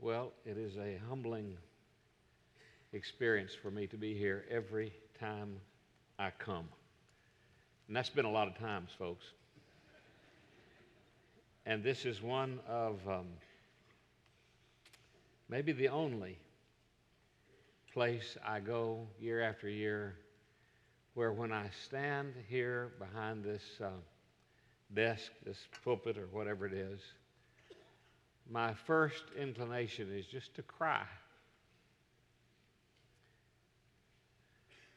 Well, it is a humbling experience for me to be here every time I come. And that's been a lot of times, folks. And this is one of um, maybe the only place I go year after year where when I stand here behind this uh, desk, this pulpit, or whatever it is, my first inclination is just to cry.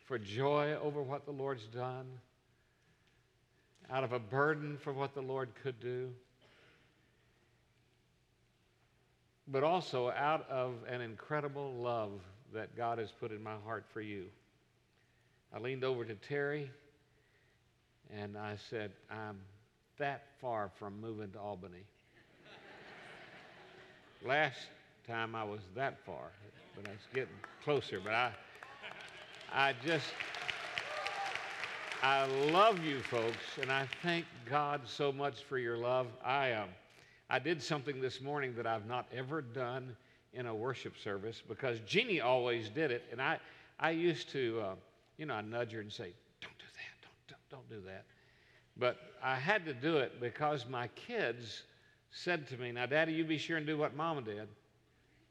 For joy over what the Lord's done, out of a burden for what the Lord could do, but also out of an incredible love that God has put in my heart for you. I leaned over to Terry and I said, I'm that far from moving to Albany. Last time I was that far, but I was getting closer. But I, I just, I love you folks, and I thank God so much for your love. I, um, I did something this morning that I've not ever done in a worship service because Jeannie always did it, and I, I used to, uh, you know, I nudge her and say, "Don't do that, don't, don't, don't do that." But I had to do it because my kids said to me, Now, Daddy, you be sure and do what Mama did.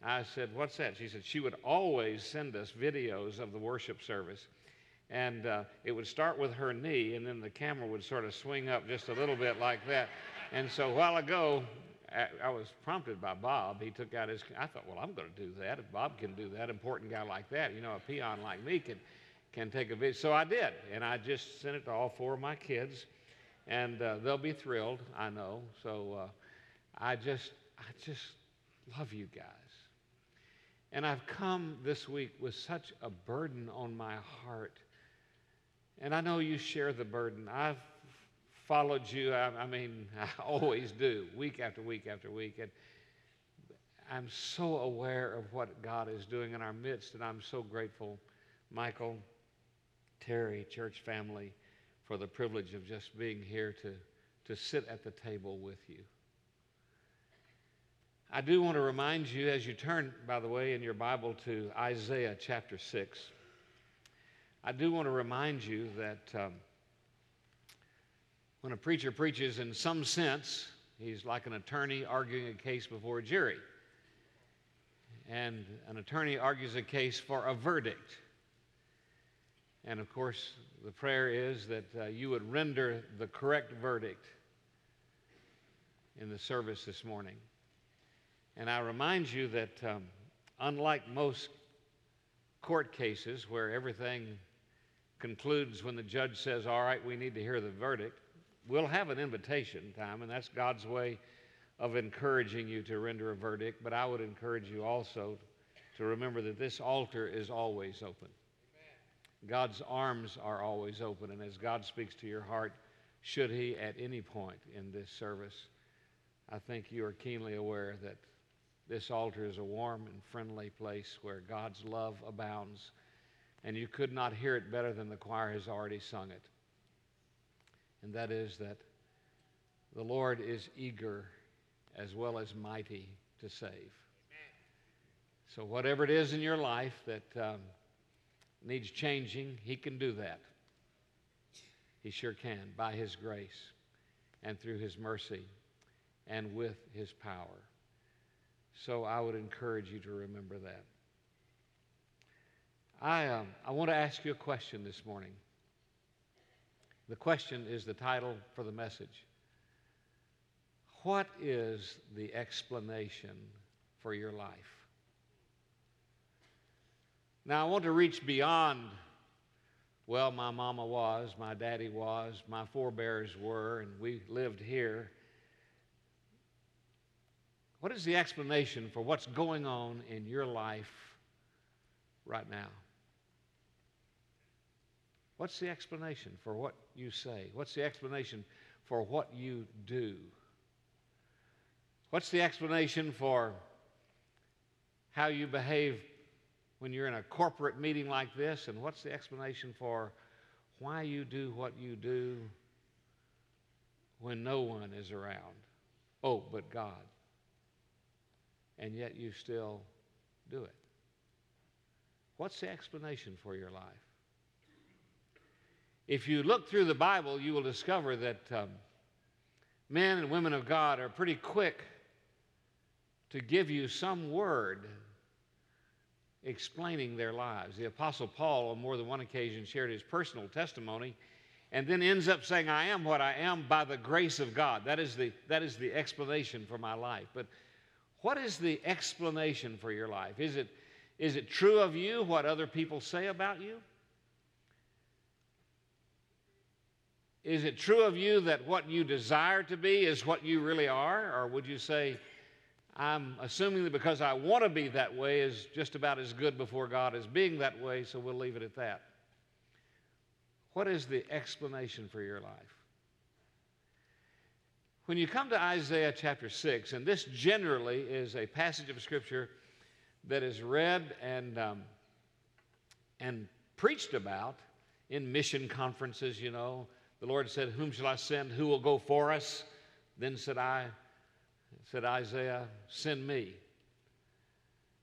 I said, What's that? She said, She would always send us videos of the worship service. And uh, it would start with her knee, and then the camera would sort of swing up just a little bit like that. And so a while ago, I was prompted by Bob. He took out his, I thought, well, I'm going to do that. If Bob can do that, important guy like that, you know, a peon like me can, can take a video. So I did. And I just sent it to all four of my kids. And uh, they'll be thrilled, I know. So uh, I just, I just love you guys. And I've come this week with such a burden on my heart. And I know you share the burden. I've followed you, I, I mean, I always do, week after week after week. And I'm so aware of what God is doing in our midst, and I'm so grateful, Michael, Terry, church family, for the privilege of just being here to, to sit at the table with you. I do want to remind you, as you turn, by the way, in your Bible to Isaiah chapter 6, I do want to remind you that um, when a preacher preaches, in some sense, he's like an attorney arguing a case before a jury. And an attorney argues a case for a verdict. And of course, the prayer is that uh, you would render the correct verdict in the service this morning. And I remind you that um, unlike most court cases where everything concludes when the judge says, All right, we need to hear the verdict, we'll have an invitation time, and that's God's way of encouraging you to render a verdict. But I would encourage you also to remember that this altar is always open. God's arms are always open, and as God speaks to your heart, should He at any point in this service, I think you are keenly aware that this altar is a warm and friendly place where God's love abounds, and you could not hear it better than the choir has already sung it. And that is that the Lord is eager as well as mighty to save. So, whatever it is in your life that um, needs changing, He can do that. He sure can by His grace and through His mercy and with His power. So I would encourage you to remember that. I, um, I want to ask you a question this morning. The question is the title for the message. What is the explanation for your life? Now, I want to reach beyond, well, my mama was, my daddy was, my forebears were, and we lived here. What is the explanation for what's going on in your life right now? What's the explanation for what you say? What's the explanation for what you do? What's the explanation for how you behave when you're in a corporate meeting like this? And what's the explanation for why you do what you do when no one is around? Oh, but God. And yet you still do it. What's the explanation for your life? If you look through the Bible, you will discover that um, men and women of God are pretty quick to give you some word explaining their lives. The Apostle Paul, on more than one occasion, shared his personal testimony and then ends up saying, I am what I am by the grace of God. That is the, that is the explanation for my life. But what is the explanation for your life? Is it, is it true of you what other people say about you? Is it true of you that what you desire to be is what you really are? Or would you say, I'm assuming that because I want to be that way is just about as good before God as being that way, so we'll leave it at that? What is the explanation for your life? When you come to Isaiah chapter 6, and this generally is a passage of Scripture that is read and, um, and preached about in mission conferences, you know. The Lord said, Whom shall I send? Who will go for us? Then said I, said Isaiah, Send me.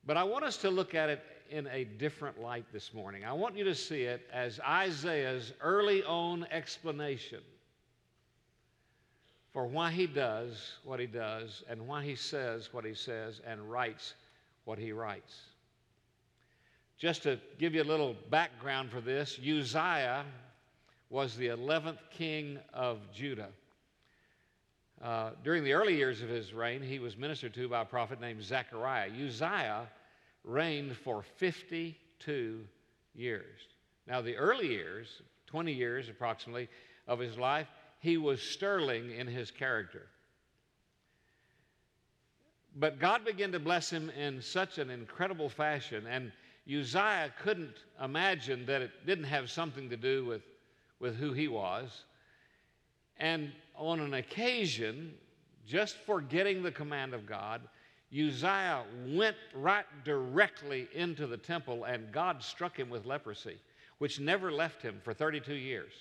But I want us to look at it in a different light this morning. I want you to see it as Isaiah's early own explanation for why he does what he does and why he says what he says and writes what he writes. Just to give you a little background for this, Uzziah was the 11th king of Judah. Uh, during the early years of his reign, he was ministered to by a prophet named Zechariah. Uzziah reigned for 52 years. Now, the early years, 20 years approximately, of his life, he was sterling in his character. But God began to bless him in such an incredible fashion, and Uzziah couldn't imagine that it didn't have something to do with, with who he was. And on an occasion, just forgetting the command of God, Uzziah went right directly into the temple, and God struck him with leprosy, which never left him for 32 years.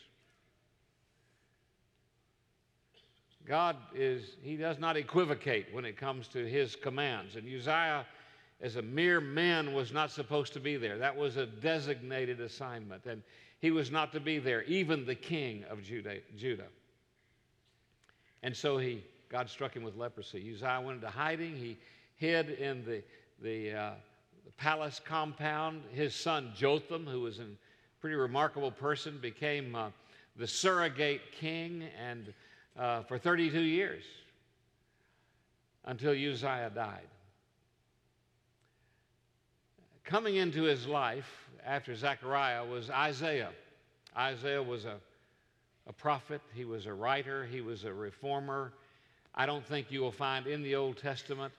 God is, he does not equivocate when it comes to his commands. And Uzziah, as a mere man, was not supposed to be there. That was a designated assignment, and he was not to be there, even the king of Judah. And so he, God struck him with leprosy. Uzziah went into hiding. He hid in the, the, uh, the palace compound. His son Jotham, who was a pretty remarkable person, became uh, the surrogate king and uh, for 32 years until Uzziah died. Coming into his life after Zechariah was Isaiah. Isaiah was a, a prophet, he was a writer, he was a reformer. I don't think you will find in the Old Testament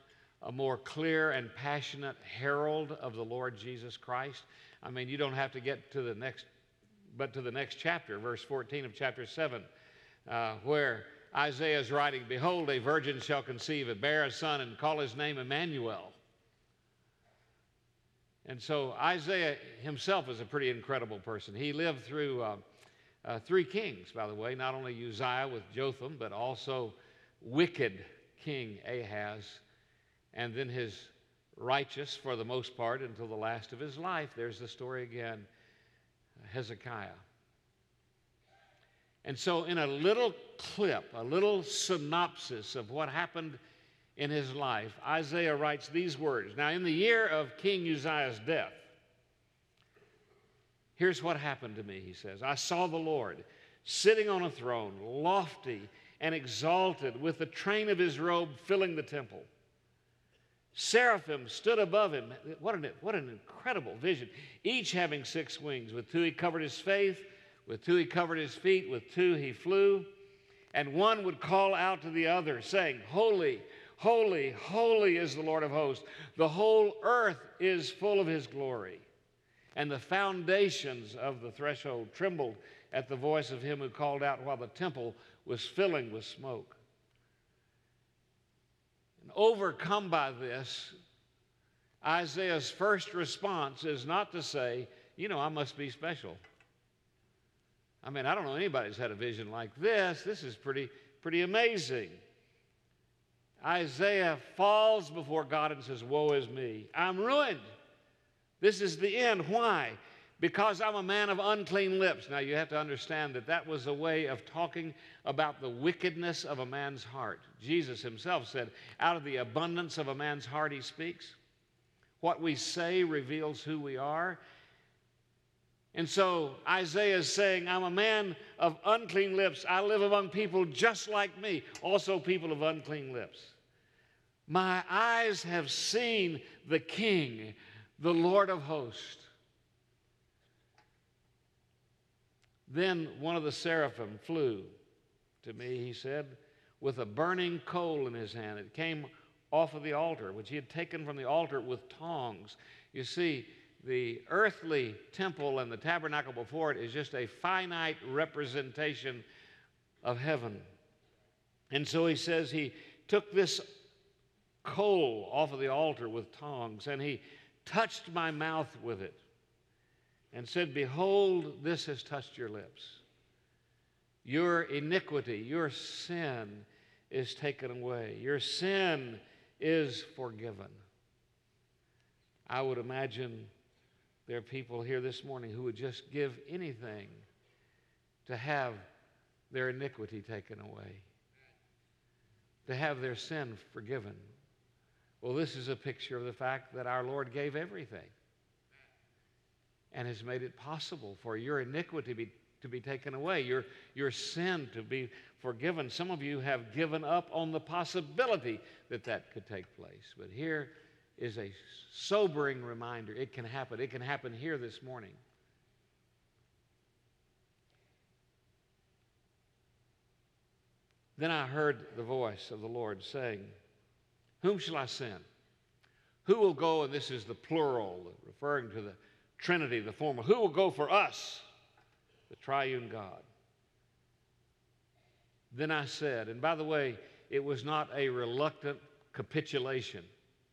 a more clear and passionate herald of the Lord Jesus Christ. I mean, you don't have to get to the next, but to the next chapter, verse 14 of chapter 7, uh, where Isaiah is writing, Behold, a virgin shall conceive and bear a son and call his name Emmanuel. And so Isaiah himself is a pretty incredible person. He lived through uh, uh, three kings, by the way, not only Uzziah with Jotham, but also wicked King Ahaz and then his righteous for the most part until the last of his life. There's the story again Hezekiah. And so, in a little clip, a little synopsis of what happened in his life, Isaiah writes these words. Now, in the year of King Uzziah's death, here's what happened to me, he says. I saw the Lord sitting on a throne, lofty and exalted, with the train of his robe filling the temple. Seraphim stood above him. What an, what an incredible vision. Each having six wings. With two he covered his face, with two he covered his feet, with two he flew. And one would call out to the other, saying, Holy, holy, holy is the Lord of hosts. The whole earth is full of his glory. And the foundations of the threshold trembled at the voice of him who called out while the temple was filling with smoke And overcome by this, Isaiah's first response is not to say, you know, I must be special. I mean, I don't know anybody who's had a vision like this. This is pretty, pretty amazing. Isaiah falls before God and says, Woe is me. I'm ruined. This is the end. Why? Because I'm a man of unclean lips. Now, you have to understand that that was a way of talking about the wickedness of a man's heart. Jesus himself said, Out of the abundance of a man's heart, he speaks. What we say reveals who we are. And so Isaiah is saying, I'm a man of unclean lips. I live among people just like me, also people of unclean lips. My eyes have seen the King, the Lord of hosts. Then one of the seraphim flew to me, he said, with a burning coal in his hand. It came off of the altar, which he had taken from the altar with tongs. You see, the earthly temple and the tabernacle before it is just a finite representation of heaven. And so he says he took this coal off of the altar with tongs and he touched my mouth with it and said, Behold, this has touched your lips. Your iniquity, your sin is taken away. Your sin is forgiven. I would imagine there are people here this morning who would just give anything to have their iniquity taken away, to have their sin forgiven. Well, this is a picture of the fact that our Lord gave everything and has made it possible for your iniquity to be, to be taken away, your, your sin to be forgiven. Some of you have given up on the possibility that that could take place. But here is a sobering reminder it can happen. It can happen here this morning. Then I heard the voice of the Lord saying, Whom shall I send? Who will go? And this is the plural, referring to the Trinity, the former. Who will go for us? The triune God. Then I said, and by the way, it was not a reluctant capitulation.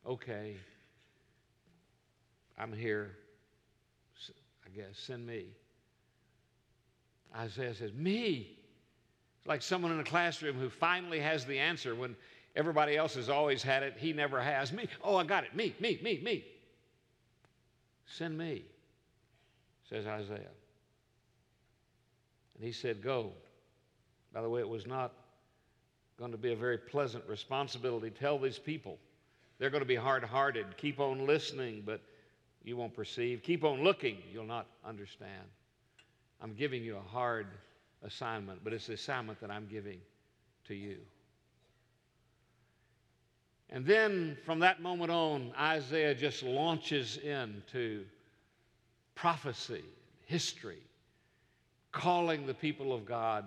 Okay, I'm here. I guess, send me. Isaiah says, Me. It's like someone in a classroom who finally has the answer when everybody else has always had it. He never has. Me. Oh, I got it. Me, me, me, me. Send me says Isaiah. And he said, Go. By the way, it was not going to be a very pleasant responsibility. To tell these people. They're going to be hard hearted. Keep on listening, but you won't perceive. Keep on looking, you'll not understand. I'm giving you a hard assignment, but it's the assignment that I'm giving to you. And then from that moment on, Isaiah just launches into prophecy, history, calling the people of God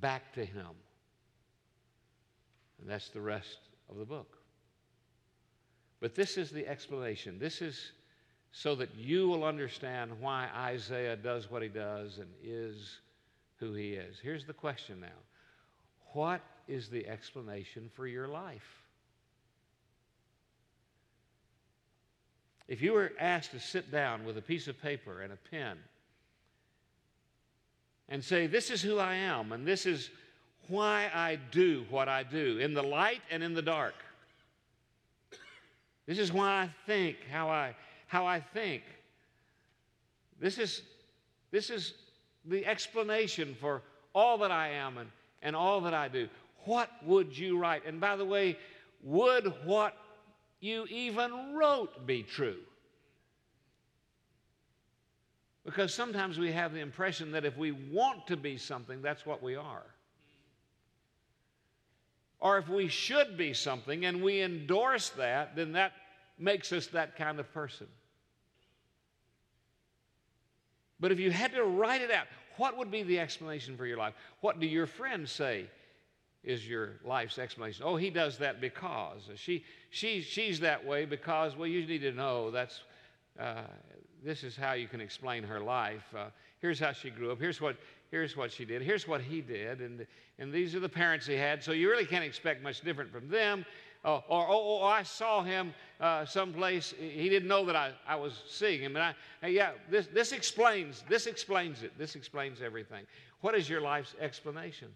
back to Him. And that's the rest of the book. But this is the explanation. This is so that you will understand why Isaiah does what he does and is who he is. Here's the question now What is the explanation for your life? If you were asked to sit down with a piece of paper and a pen and say, This is who I am, and this is why I do what I do, in the light and in the dark. This is why I think how I, how I think. This is, this is the explanation for all that I am and, and all that I do. What would you write? And by the way, would what you even wrote be true. Because sometimes we have the impression that if we want to be something, that's what we are. Or if we should be something and we endorse that, then that makes us that kind of person. But if you had to write it out, what would be the explanation for your life? What do your friends say is your life's explanation. Oh, he does that because. She, she, she's that way because, well, you need to know that's, uh, this is how you can explain her life. Uh, here's how she grew up. Here's what, here's what she did. Here's what he did. And, and these are the parents he had. So you really can't expect much different from them. Uh, or, oh, oh, I saw him uh, someplace. He didn't know that I, I was seeing him. And I, yeah, this, this explains, this explains it. This explains everything. What is your life's explanation?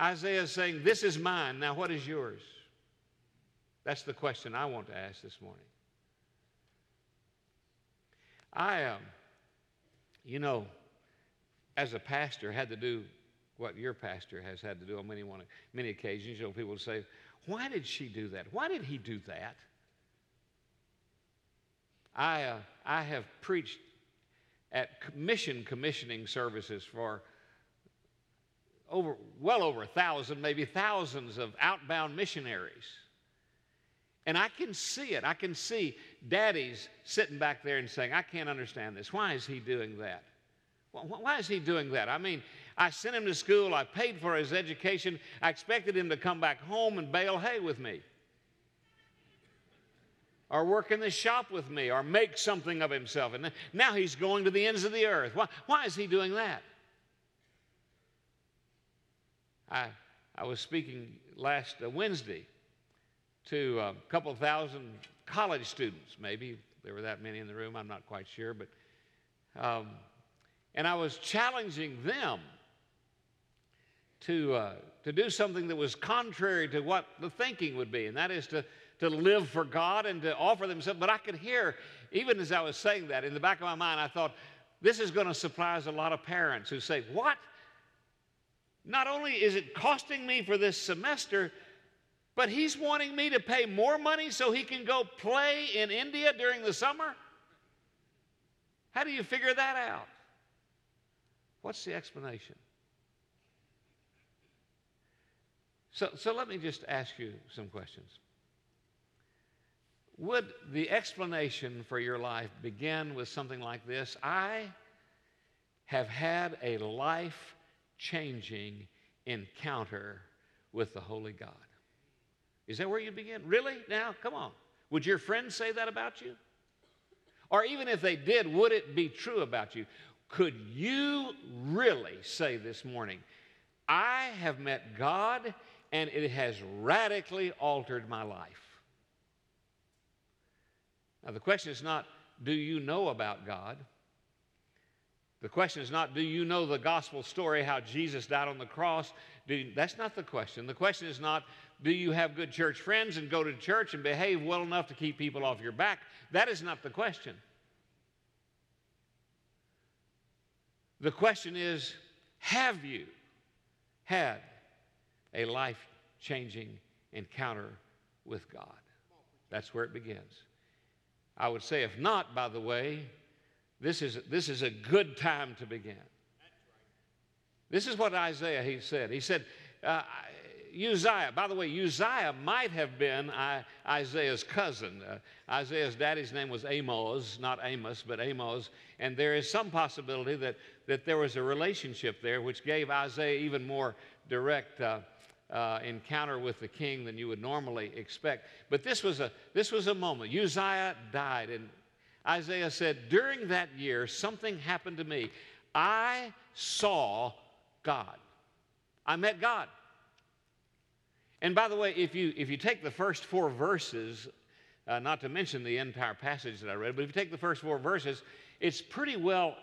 Isaiah is saying, This is mine. Now, what is yours? That's the question I want to ask this morning. I, um, you know, as a pastor, had to do what your pastor has had to do on many, many occasions. You know, people say, Why did she do that? Why did he do that? I, uh, I have preached at mission commissioning services for over, well over a thousand, maybe thousands of outbound missionaries. And I can see it. I can see daddies sitting back there and saying, I can't understand this. Why is he doing that? Why is he doing that? I mean, I sent him to school, I paid for his education, I expected him to come back home and bale hay with me, or work in the shop with me, or make something of himself. And now he's going to the ends of the earth. Why, why is he doing that? I, I was speaking last uh, Wednesday to a couple thousand college students, maybe there were that many in the room, I'm not quite sure, but um, and I was challenging them to, uh, to do something that was contrary to what the thinking would be, and that is to, to live for God and to offer themselves. But I could hear, even as I was saying that, in the back of my mind, I thought, this is going to surprise a lot of parents who say, What? Not only is it costing me for this semester, but he's wanting me to pay more money so he can go play in India during the summer? How do you figure that out? What's the explanation? So, so let me just ask you some questions. Would the explanation for your life begin with something like this? I have had a life changing encounter with the Holy God. Is that where you begin? Really? Now, come on. Would your friends say that about you? Or even if they did, would it be true about you? Could you really say this morning, I have met God and it has radically altered my life? Now, the question is not, do you know about God? The question is not, do you know the gospel story, how Jesus died on the cross? You, that's not the question. The question is not, do you have good church friends and go to church and behave well enough to keep people off your back? That is not the question. The question is have you had a life changing encounter with God? That's where it begins. I would say, if not, by the way, this is, this is a good time to begin. This is what Isaiah he said. He said, uh, Uzziah, by the way, Uzziah might have been Isaiah's cousin. Uh, Isaiah's daddy's name was Amos, not Amos, but Amoz. And there is some possibility that, that there was a relationship there which gave Isaiah even more direct uh, uh, encounter with the king than you would normally expect. But this was a, this was a moment. Uzziah died, and Isaiah said, During that year, something happened to me. I saw God. I met God. And by the way, if you, if you take the first four verses, uh, not to mention the entire passage that I read, but if you take the first four verses, it's pretty well,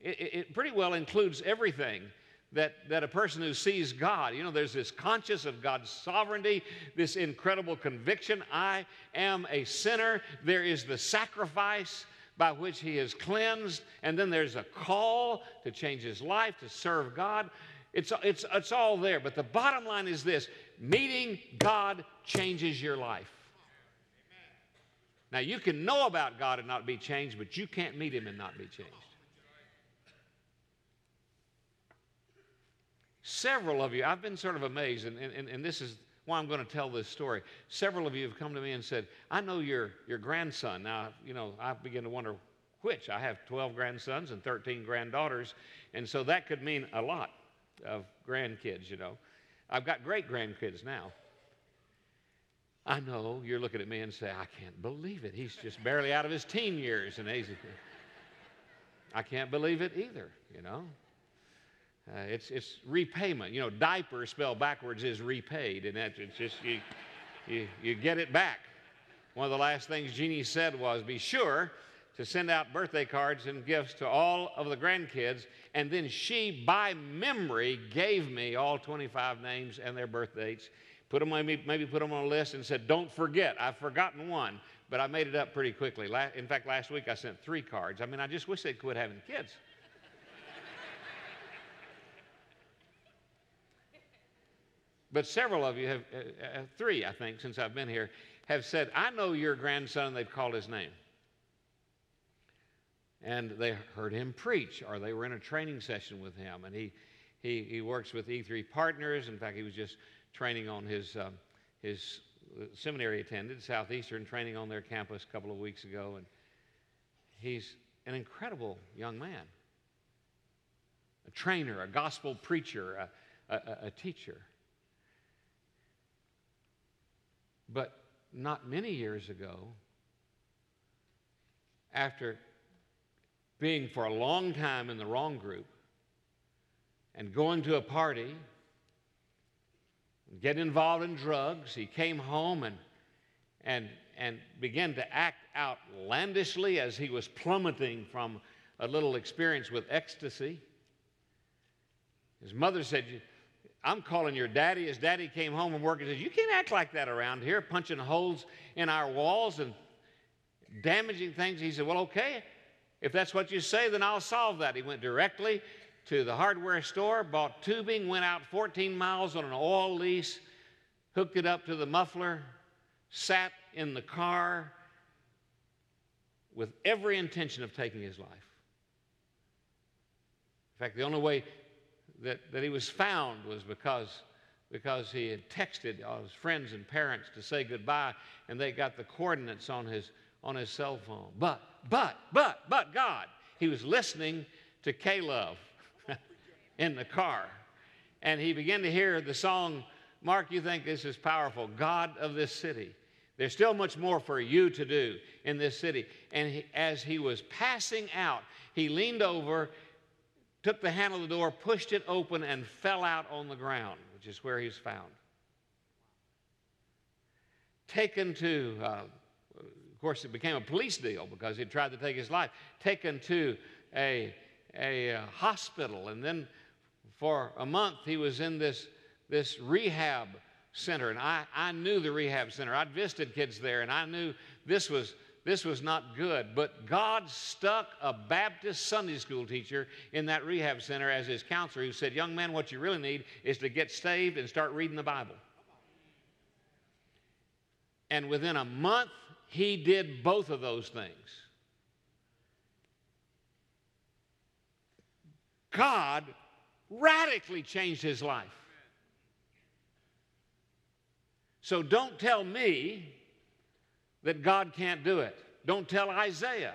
it, it pretty well includes everything that, that a person who sees God, you know, there's this conscious of God's sovereignty, this incredible conviction I am a sinner. There is the sacrifice by which he is cleansed, and then there's a call to change his life, to serve God. It's, it's, it's all there. But the bottom line is this meeting God changes your life. Now, you can know about God and not be changed, but you can't meet him and not be changed. Several of you, I've been sort of amazed, and, and, and this is why I'm going to tell this story. Several of you have come to me and said, I know your, your grandson. Now, you know, I begin to wonder which. I have 12 grandsons and 13 granddaughters, and so that could mean a lot of grandkids, you know. I've got great grandkids now. I know you're looking at me and say, I can't believe it. He's just barely out of his teen years, and he's. I can't believe it either, you know. Uh, it's, it's repayment. You know, diaper spelled backwards is repaid, and that's it's just you, you, you get it back. One of the last things Jeannie said was, be sure to send out birthday cards and gifts to all of the grandkids. And then she, by memory, gave me all 25 names and their birth dates. Put them, maybe, maybe put them on a list and said, Don't forget, I've forgotten one. But I made it up pretty quickly. In fact, last week I sent three cards. I mean, I just wish they'd quit having kids. But several of you have, uh, uh, three, I think, since I've been here, have said, I know your grandson, they've called his name. And they heard him preach, or they were in a training session with him. And he, he, he works with E3 Partners. In fact, he was just training on his, um, his seminary attended, Southeastern, training on their campus a couple of weeks ago. And he's an incredible young man a trainer, a gospel preacher, a, a, a teacher. But not many years ago, after being for a long time in the wrong group and going to a party get involved in drugs. He came home and, and, and began to act outlandishly as he was plummeting from a little experience with ecstasy. His mother said, I'm calling your daddy. His daddy came home from work and said, You can't act like that around here, punching holes in our walls and damaging things. He said, Well, okay. If that's what you say, then I'll solve that. He went directly to the hardware store, bought tubing, went out 14 miles on an oil lease, hooked it up to the muffler, sat in the car with every intention of taking his life. In fact, the only way that, that he was found was because, because he had texted all his friends and parents to say goodbye, and they got the coordinates on his, on his cell phone. But, but, but, but God, he was listening to K-Love in the car. And he began to hear the song, Mark, you think this is powerful, God of this city. There's still much more for you to do in this city. And he, as he was passing out, he leaned over, took the handle of the door, pushed it open, and fell out on the ground, which is where he was found. Taken to, uh, of course, it became a police deal because he tried to take his life. Taken to a, a, uh, hospital and then for a month, he was in this, this rehab center, and I, I knew the rehab center. I'd visited kids there, and I knew this was, this was not good. But God stuck a Baptist Sunday school teacher in that rehab center as his counselor who said, Young man, what you really need is to get saved and start reading the Bible. And within a month, he did both of those things. God radically changed his life. So don't tell me that God can't do it. Don't tell Isaiah.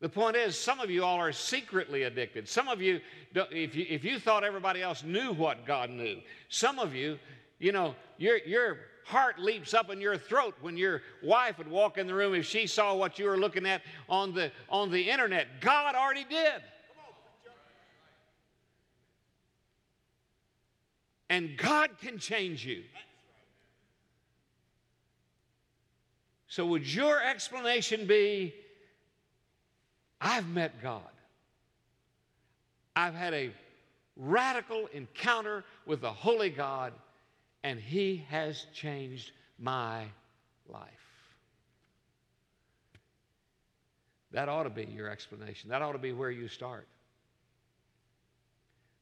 The point is, some of you all are secretly addicted. Some of you, if you, if you thought everybody else knew what God knew, some of you, you know, your, your heart leaps up in your throat when your wife would walk in the room if she saw what you were looking at on the, on the internet. God already did. and God can change you. So, would your explanation be I've met God? I've had a radical encounter with the Holy God, and He has changed my life. That ought to be your explanation. That ought to be where you start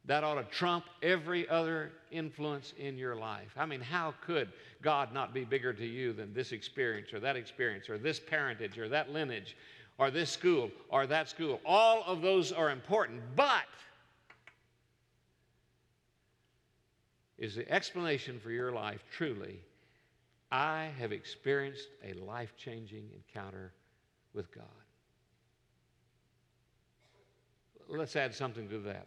that ought to trump every other influence in your life. I mean, how could God not be bigger to you than this experience or that experience or this parentage or that lineage or this school or that school? All of those are important, but is the explanation for your life truly, I have experienced a life changing encounter with God? Let's add something to that.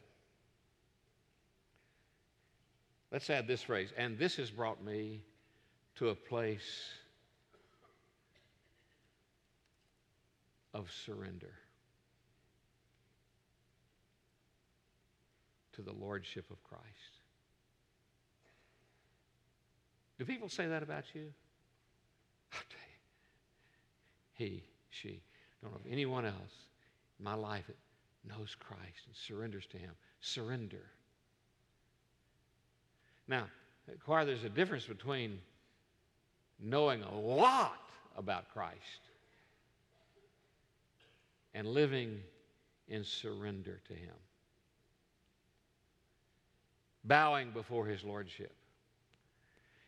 Let's add this phrase, and this has brought me to a place of surrender to the Lordship of Christ. Do people say that about you? I'll tell you. He, she. don't know of anyone else in my life knows Christ and surrenders to Him. Surrender. Now, choir, there's a difference between knowing a lot about Christ and living in surrender to Him, bowing before His Lordship.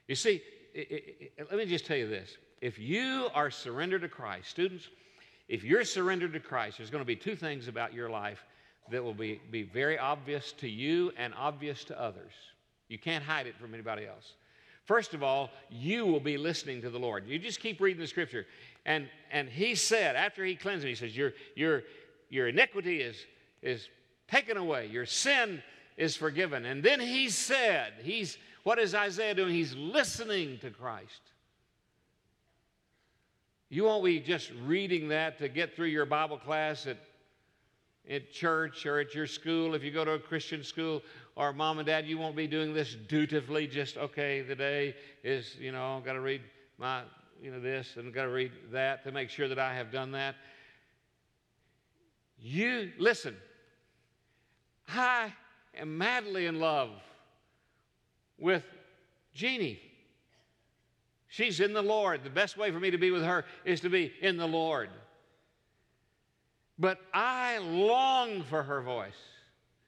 You see, it, it, let me just tell you this. If you are surrendered to Christ, students, if you're surrendered to Christ, there's going to be two things about your life that will be, be very obvious to you and obvious to others. You can't hide it from anybody else. First of all, you will be listening to the Lord. You just keep reading the scripture. And, and he said, after he cleansed me, he says, Your, your, your iniquity is, is taken away, your sin is forgiven. And then he said, he's, What is Isaiah doing? He's listening to Christ. You won't be just reading that to get through your Bible class at, at church or at your school. If you go to a Christian school or mom and dad, you won't be doing this dutifully, just, okay, the day is, you know, I've got to read my, you know, this and got to read that to make sure that I have done that. You, listen, I am madly in love with Jeannie. She's in the Lord. The best way for me to be with her is to be in the Lord. But I long for her voice.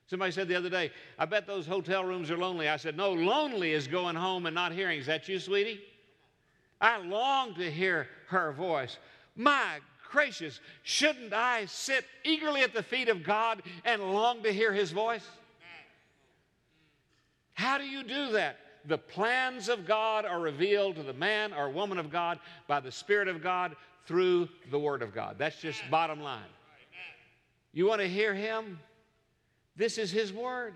Somebody said the other day, I bet those hotel rooms are lonely. I said, No, lonely is going home and not hearing. Is that you, sweetie? I long to hear her voice. My gracious, shouldn't I sit eagerly at the feet of God and long to hear his voice? How do you do that? the plans of God are revealed to the man or woman of God by the Spirit of God through the Word of God. That's just bottom line. You want to hear Him? This is His Word.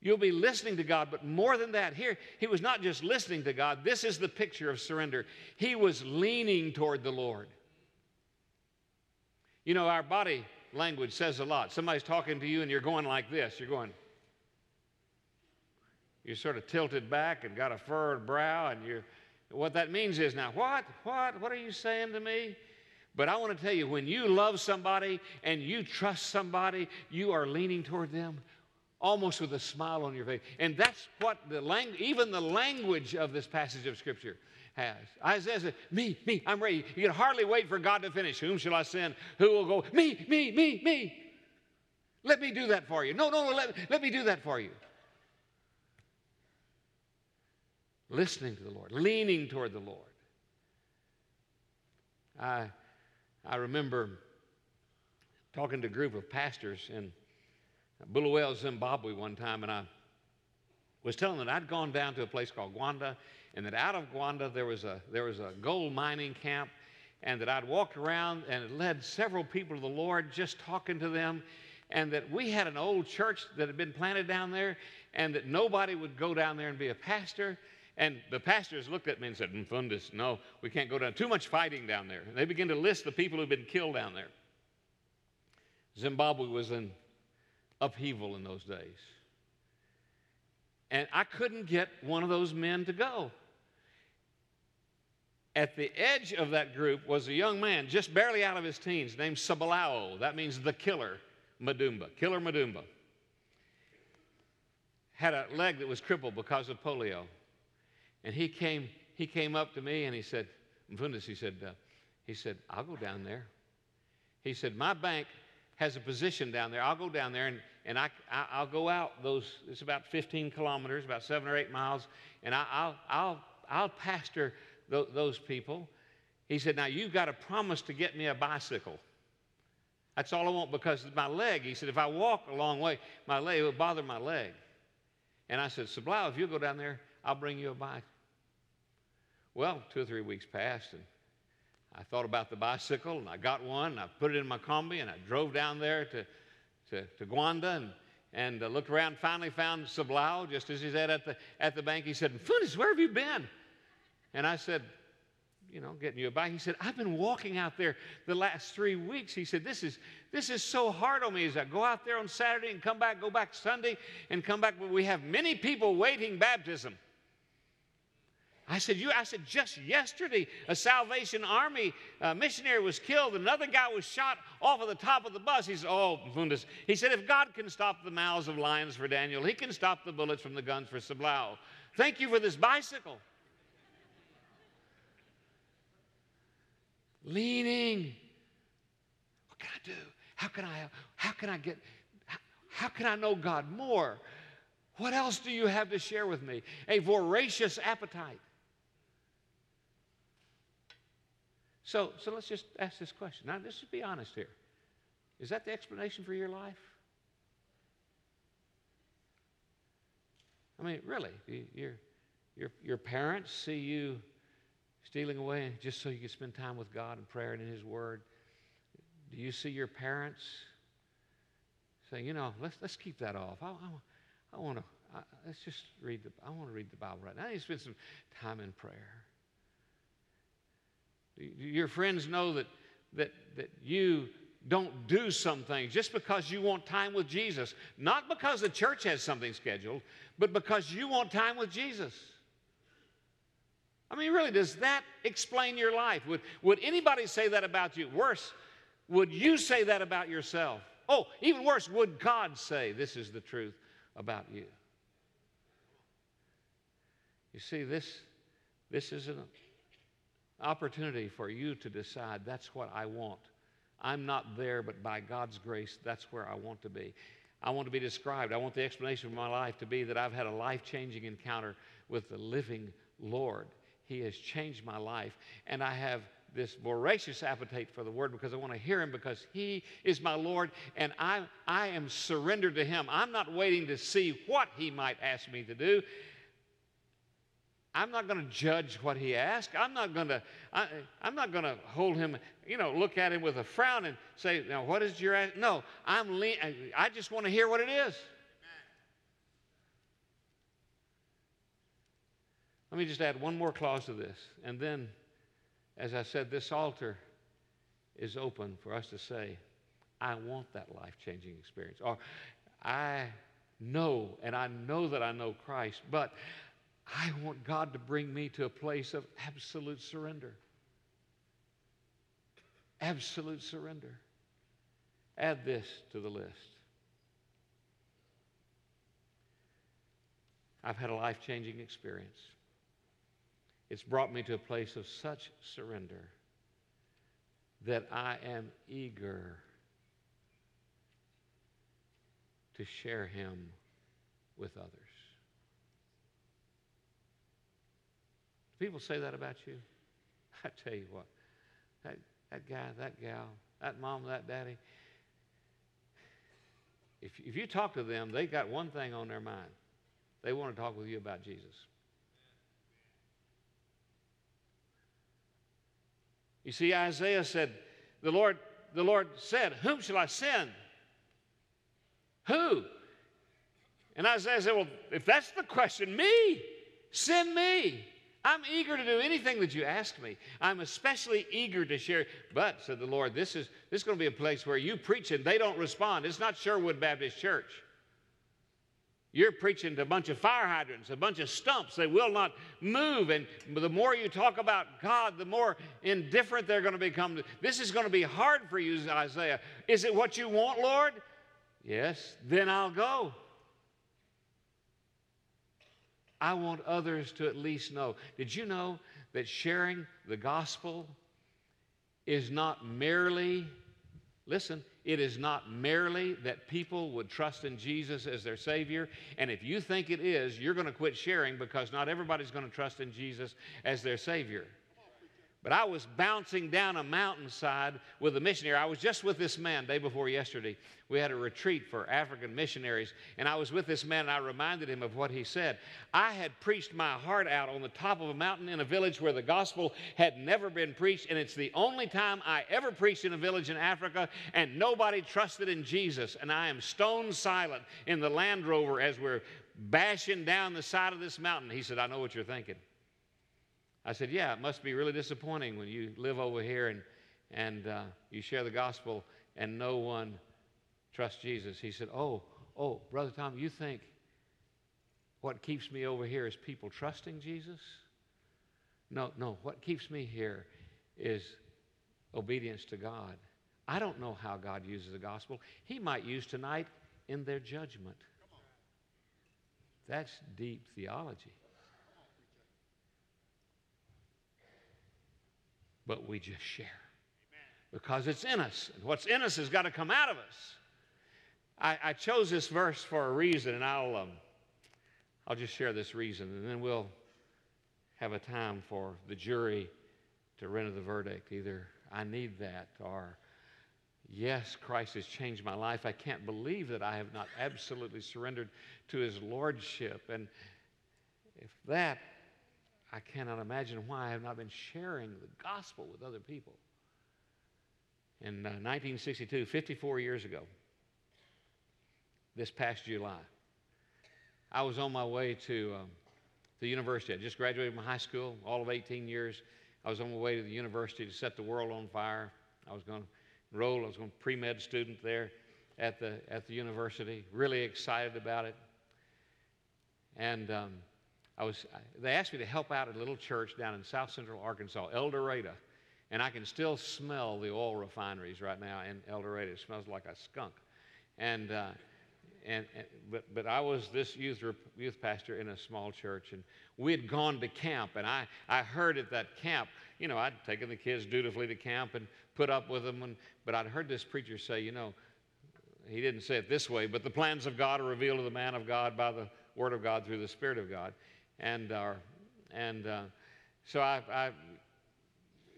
You'll be listening to God, but more than that, here, he was not just listening to God. This is the picture of surrender. He was leaning toward the Lord. You know, our body language says a lot. Somebody's talking to you and you're going like this. You're going, you're sort of tilted back and got a furrowed brow, and you're, what that means is now, what? What? What are you saying to me? But I want to tell you, when you love somebody and you trust somebody, you are leaning toward them almost with a smile on your face. And that's what the language, even the language of this passage of Scripture has. Isaiah said, Me, me, I'm ready. You can hardly wait for God to finish. Whom shall I send? Who will go? Me, me, me, me. Let me do that for you. No, no, no, let, let me do that for you. listening to the Lord, leaning toward the Lord. I, I remember talking to a group of pastors in Bulawayo, Zimbabwe one time, and I was telling them I'd gone down to a place called Gwanda, and that out of Gwanda there was a, there was a gold mining camp, and that I'd walked around and it led several people to the Lord just talking to them, and that we had an old church that had been planted down there, and that nobody would go down there and be a pastor. And the pastors looked at me and said, Mfundis, no, we can't go down. Too much fighting down there. And they began to list the people who've been killed down there. Zimbabwe was in upheaval in those days. And I couldn't get one of those men to go. At the edge of that group was a young man, just barely out of his teens, named Sabalao. That means the killer, Madumba. Killer Madumba. Had a leg that was crippled because of polio. And he came, he came up to me and he said, Mfundis, he said, uh, he said, I'll go down there. He said, my bank has a position down there. I'll go down there and, and I, I, will go out those, it's about 15 kilometers, about seven or eight miles, and I, will I'll, I'll pastor th- those people. He said, now you've got to promise to get me a bicycle. That's all I want because my leg, he said, if I walk a long way, my leg will bother my leg. And I said, Sablau, if you'll go down there, I'll bring you a bike. Well, two or three weeks passed, and I thought about the bicycle, and I got one, and I put it in my combi, and I drove down there to, to, to Gwanda and, and uh, looked around, finally found Sablau, just as he said at the, at the bank. He said, Funis, where have you been? And I said, you know, getting you a bike. He said, I've been walking out there the last three weeks. He said, this is, this is so hard on me as I go out there on Saturday and come back, go back Sunday and come back. But we have many people waiting baptism. I said, you, I said, just yesterday, a Salvation Army uh, missionary was killed. Another guy was shot off of the top of the bus. He said, oh, Fundas. He said, if God can stop the mouths of lions for Daniel, he can stop the bullets from the guns for Sablao. Thank you for this bicycle. Leaning. What can I do? How can I, how can I get, how, how can I know God more? What else do you have to share with me? A voracious appetite. So, so let's just ask this question. Now, let's just be honest here. Is that the explanation for your life? I mean, really, your, your, your parents see you stealing away just so you can spend time with God and prayer and in His Word. Do you see your parents saying, you know, let's, let's keep that off? I, I, I want to, let's just read the, I want to read the Bible right now. I need to spend some time in prayer. Your friends know that, that, that you don't do some things just because you want time with Jesus. Not because the church has something scheduled, but because you want time with Jesus. I mean, really, does that explain your life? Would, would anybody say that about you? Worse, would you say that about yourself? Oh, even worse, would God say this is the truth about you? You see, this, this is an opportunity for you to decide that's what I want. I'm not there, but by God's grace, that's where I want to be. I want to be described. I want the explanation of my life to be that I've had a life changing encounter with the living Lord. He has changed my life, and I have this voracious appetite for the Word because I want to hear Him because He is my Lord, and I, I am surrendered to Him. I'm not waiting to see what He might ask me to do. I'm not going to judge what he asked. I'm not going to, I, am not going to hold him, you know, look at him with a frown and say, now, what is your, ask? no, I'm, le- I just want to hear what it is. Let me just add one more clause to this. And then, as I said, this altar is open for us to say, I want that life changing experience. Or I know, and I know that I know Christ, but I want God to bring me to a place of absolute surrender. Absolute surrender. Add this to the list. I've had a life changing experience. It's brought me to a place of such surrender that I am eager to share Him with others. People say that about you. I tell you what, that, that guy, that gal, that mom, that daddy, if, if you talk to them, they got one thing on their mind. They want to talk with you about Jesus. You see, Isaiah said, the Lord, the Lord said, Whom shall I send? Who? And Isaiah said, Well, if that's the question, me, send me. I'm eager to do anything that you ask me. I'm especially eager to share. But, said the Lord, this is, this is going to be a place where you preach and they don't respond. It's not Sherwood Baptist Church. You're preaching to a bunch of fire hydrants, a bunch of stumps. They will not move. And the more you talk about God, the more indifferent they're going to become. This is going to be hard for you, Isaiah. Is it what you want, Lord? Yes, then I'll go. I want others to at least know. Did you know that sharing the gospel is not merely, listen, it is not merely that people would trust in Jesus as their Savior. And if you think it is, you're going to quit sharing because not everybody's going to trust in Jesus as their Savior. But I was bouncing down a mountainside with a missionary. I was just with this man day before yesterday. We had a retreat for African missionaries, and I was with this man, and I reminded him of what he said. I had preached my heart out on the top of a mountain in a village where the gospel had never been preached, and it's the only time I ever preached in a village in Africa, and nobody trusted in Jesus. And I am stone silent in the Land Rover as we're bashing down the side of this mountain. He said, I know what you're thinking. I said, Yeah, it must be really disappointing when you live over here and, and uh, you share the gospel and no one trusts Jesus. He said, Oh, oh, Brother Tom, you think what keeps me over here is people trusting Jesus? No, no. What keeps me here is obedience to God. I don't know how God uses the gospel. He might use tonight in their judgment. That's deep theology. But we just share because it's in us. And what's in us has got to come out of us. I, I chose this verse for a reason, and I'll, um, I'll just share this reason, and then we'll have a time for the jury to render the verdict. Either I need that, or yes, Christ has changed my life. I can't believe that I have not absolutely surrendered to his lordship. And if that, I cannot imagine why I have not been sharing the gospel with other people. In uh, 1962, 54 years ago, this past July, I was on my way to um, the university. I just graduated from high school, all of 18 years. I was on my way to the university to set the world on fire. I was going to enroll, I was going to pre med student there at the, at the university, really excited about it. And um, I was, they asked me to help out at a little church down in south central Arkansas, El Dorado. And I can still smell the oil refineries right now in El Dorado. It smells like a skunk. And, uh, and, and, but, but I was this youth, youth pastor in a small church, and we had gone to camp. And I, I heard at that camp, you know, I'd taken the kids dutifully to camp and put up with them. And, but I'd heard this preacher say, you know, he didn't say it this way, but the plans of God are revealed to the man of God by the word of God through the Spirit of God. And, uh, and uh, so I, I,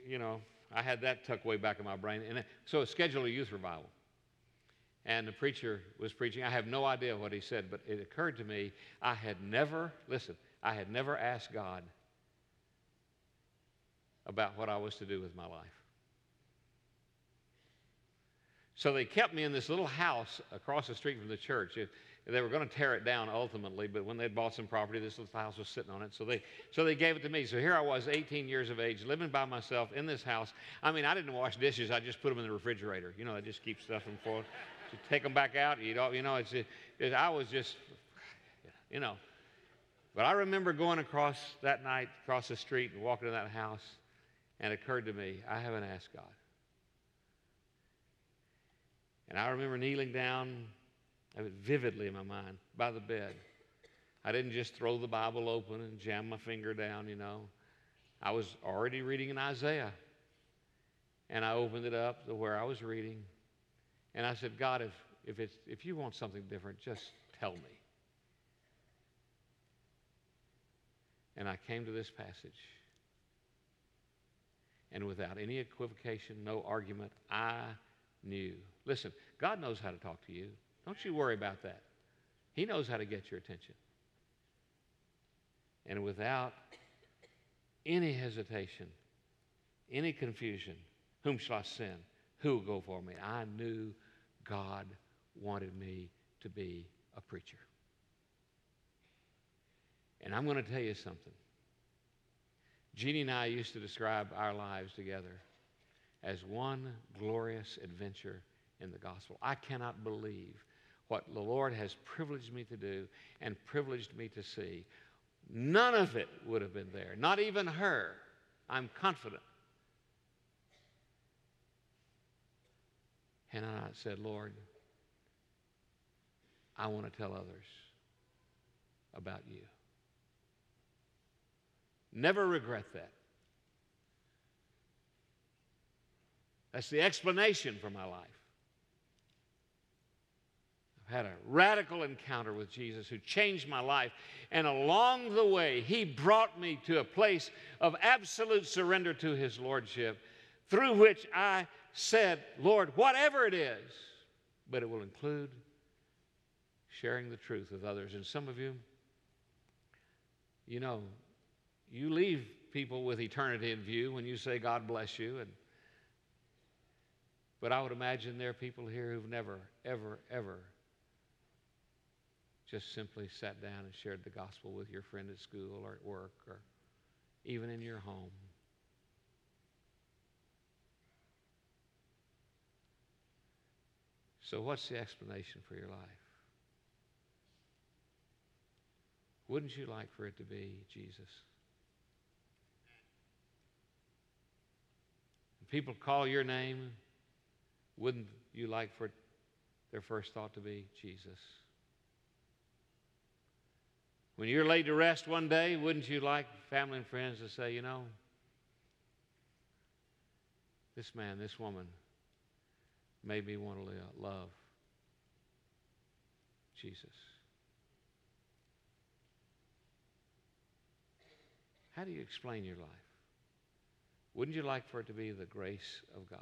you know, I had that tucked way back in my brain. And so I scheduled a youth revival. And the preacher was preaching. I have no idea what he said, but it occurred to me I had never, listen, I had never asked God about what I was to do with my life. So they kept me in this little house across the street from the church. It, they were going to tear it down ultimately, but when they'd bought some property, this little house was sitting on it. So they, so they gave it to me. So here I was, 18 years of age, living by myself in this house. I mean, I didn't wash dishes. I just put them in the refrigerator. You know, I just keep stuff in for to take them back out. You know, you know it's, it, I was just, you know. But I remember going across that night, across the street, and walking to that house, and it occurred to me, I haven't asked God. And I remember kneeling down I have it vividly in my mind by the bed. I didn't just throw the Bible open and jam my finger down, you know. I was already reading in Isaiah. And I opened it up to where I was reading. And I said, God, if, if, it's, if you want something different, just tell me. And I came to this passage. And without any equivocation, no argument, I knew. Listen, God knows how to talk to you. Don't you worry about that. He knows how to get your attention. And without any hesitation, any confusion, whom shall I send? Who will go for me? I knew God wanted me to be a preacher. And I'm going to tell you something. Jeannie and I used to describe our lives together as one glorious adventure in the gospel. I cannot believe what the Lord has privileged me to do and privileged me to see. None of it would have been there, not even her. I'm confident. And I said, Lord, I want to tell others about you. Never regret that. That's the explanation for my life had a radical encounter with Jesus who changed my life. And along the way, he brought me to a place of absolute surrender to his lordship, through which I said, Lord, whatever it is, but it will include sharing the truth with others. And some of you, you know, you leave people with eternity in view when you say, God bless you. And, but I would imagine there are people here who've never, ever, ever just simply sat down and shared the gospel with your friend at school or at work or even in your home. So, what's the explanation for your life? Wouldn't you like for it to be Jesus? people call your name, wouldn't you like for their first thought to be Jesus? When you're laid to rest one day, wouldn't you like family and friends to say, you know, this man, this woman made me want to love Jesus? How do you explain your life? Wouldn't you like for it to be the grace of God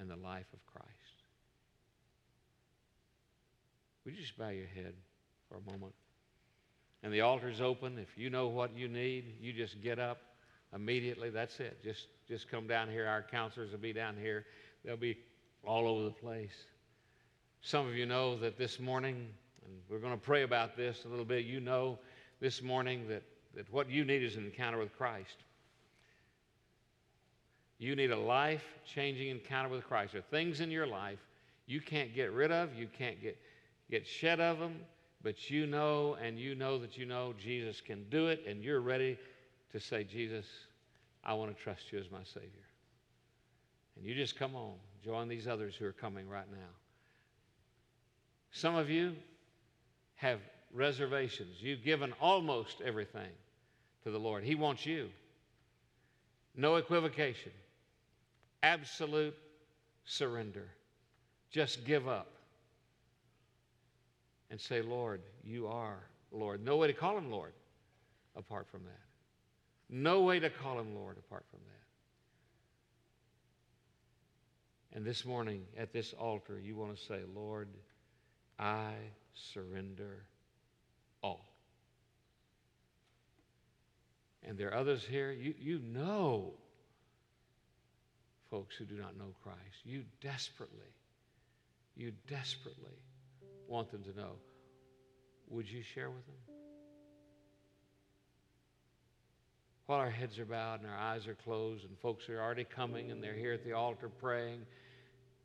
and the life of Christ? Would you just bow your head for a moment? And the altar's open. If you know what you need, you just get up immediately. That's it. Just, just come down here. Our counselors will be down here. They'll be all over the place. Some of you know that this morning, and we're going to pray about this a little bit, you know this morning that, that what you need is an encounter with Christ. You need a life changing encounter with Christ. There are things in your life you can't get rid of, you can't get, get shed of them, but you know and you know that you know Jesus can do it, and you're ready to say, Jesus, I want to trust you as my Savior. And you just come on, join these others who are coming right now. Some of you have reservations. You've given almost everything to the Lord. He wants you. No equivocation, absolute surrender. Just give up and say, Lord, you are Lord. No way to call him Lord apart from that. No way to call him Lord apart from that. And this morning at this altar, you want to say, Lord, I surrender all. And there are others here, you, you know folks who do not know Christ. You desperately, you desperately want them to know. Would you share with them? While our heads are bowed and our eyes are closed, and folks are already coming and they're here at the altar praying,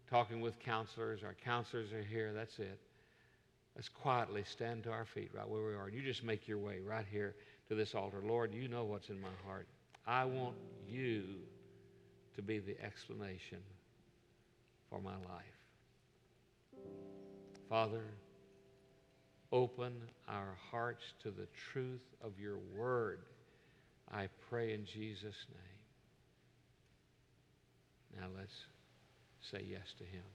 talking with counselors, our counselors are here, that's it. Let's quietly stand to our feet right where we are. You just make your way right here to this altar. Lord, you know what's in my heart. I want you to be the explanation for my life. Father, open our hearts to the truth of your word. I pray in Jesus' name. Now let's say yes to him.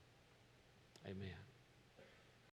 Amen.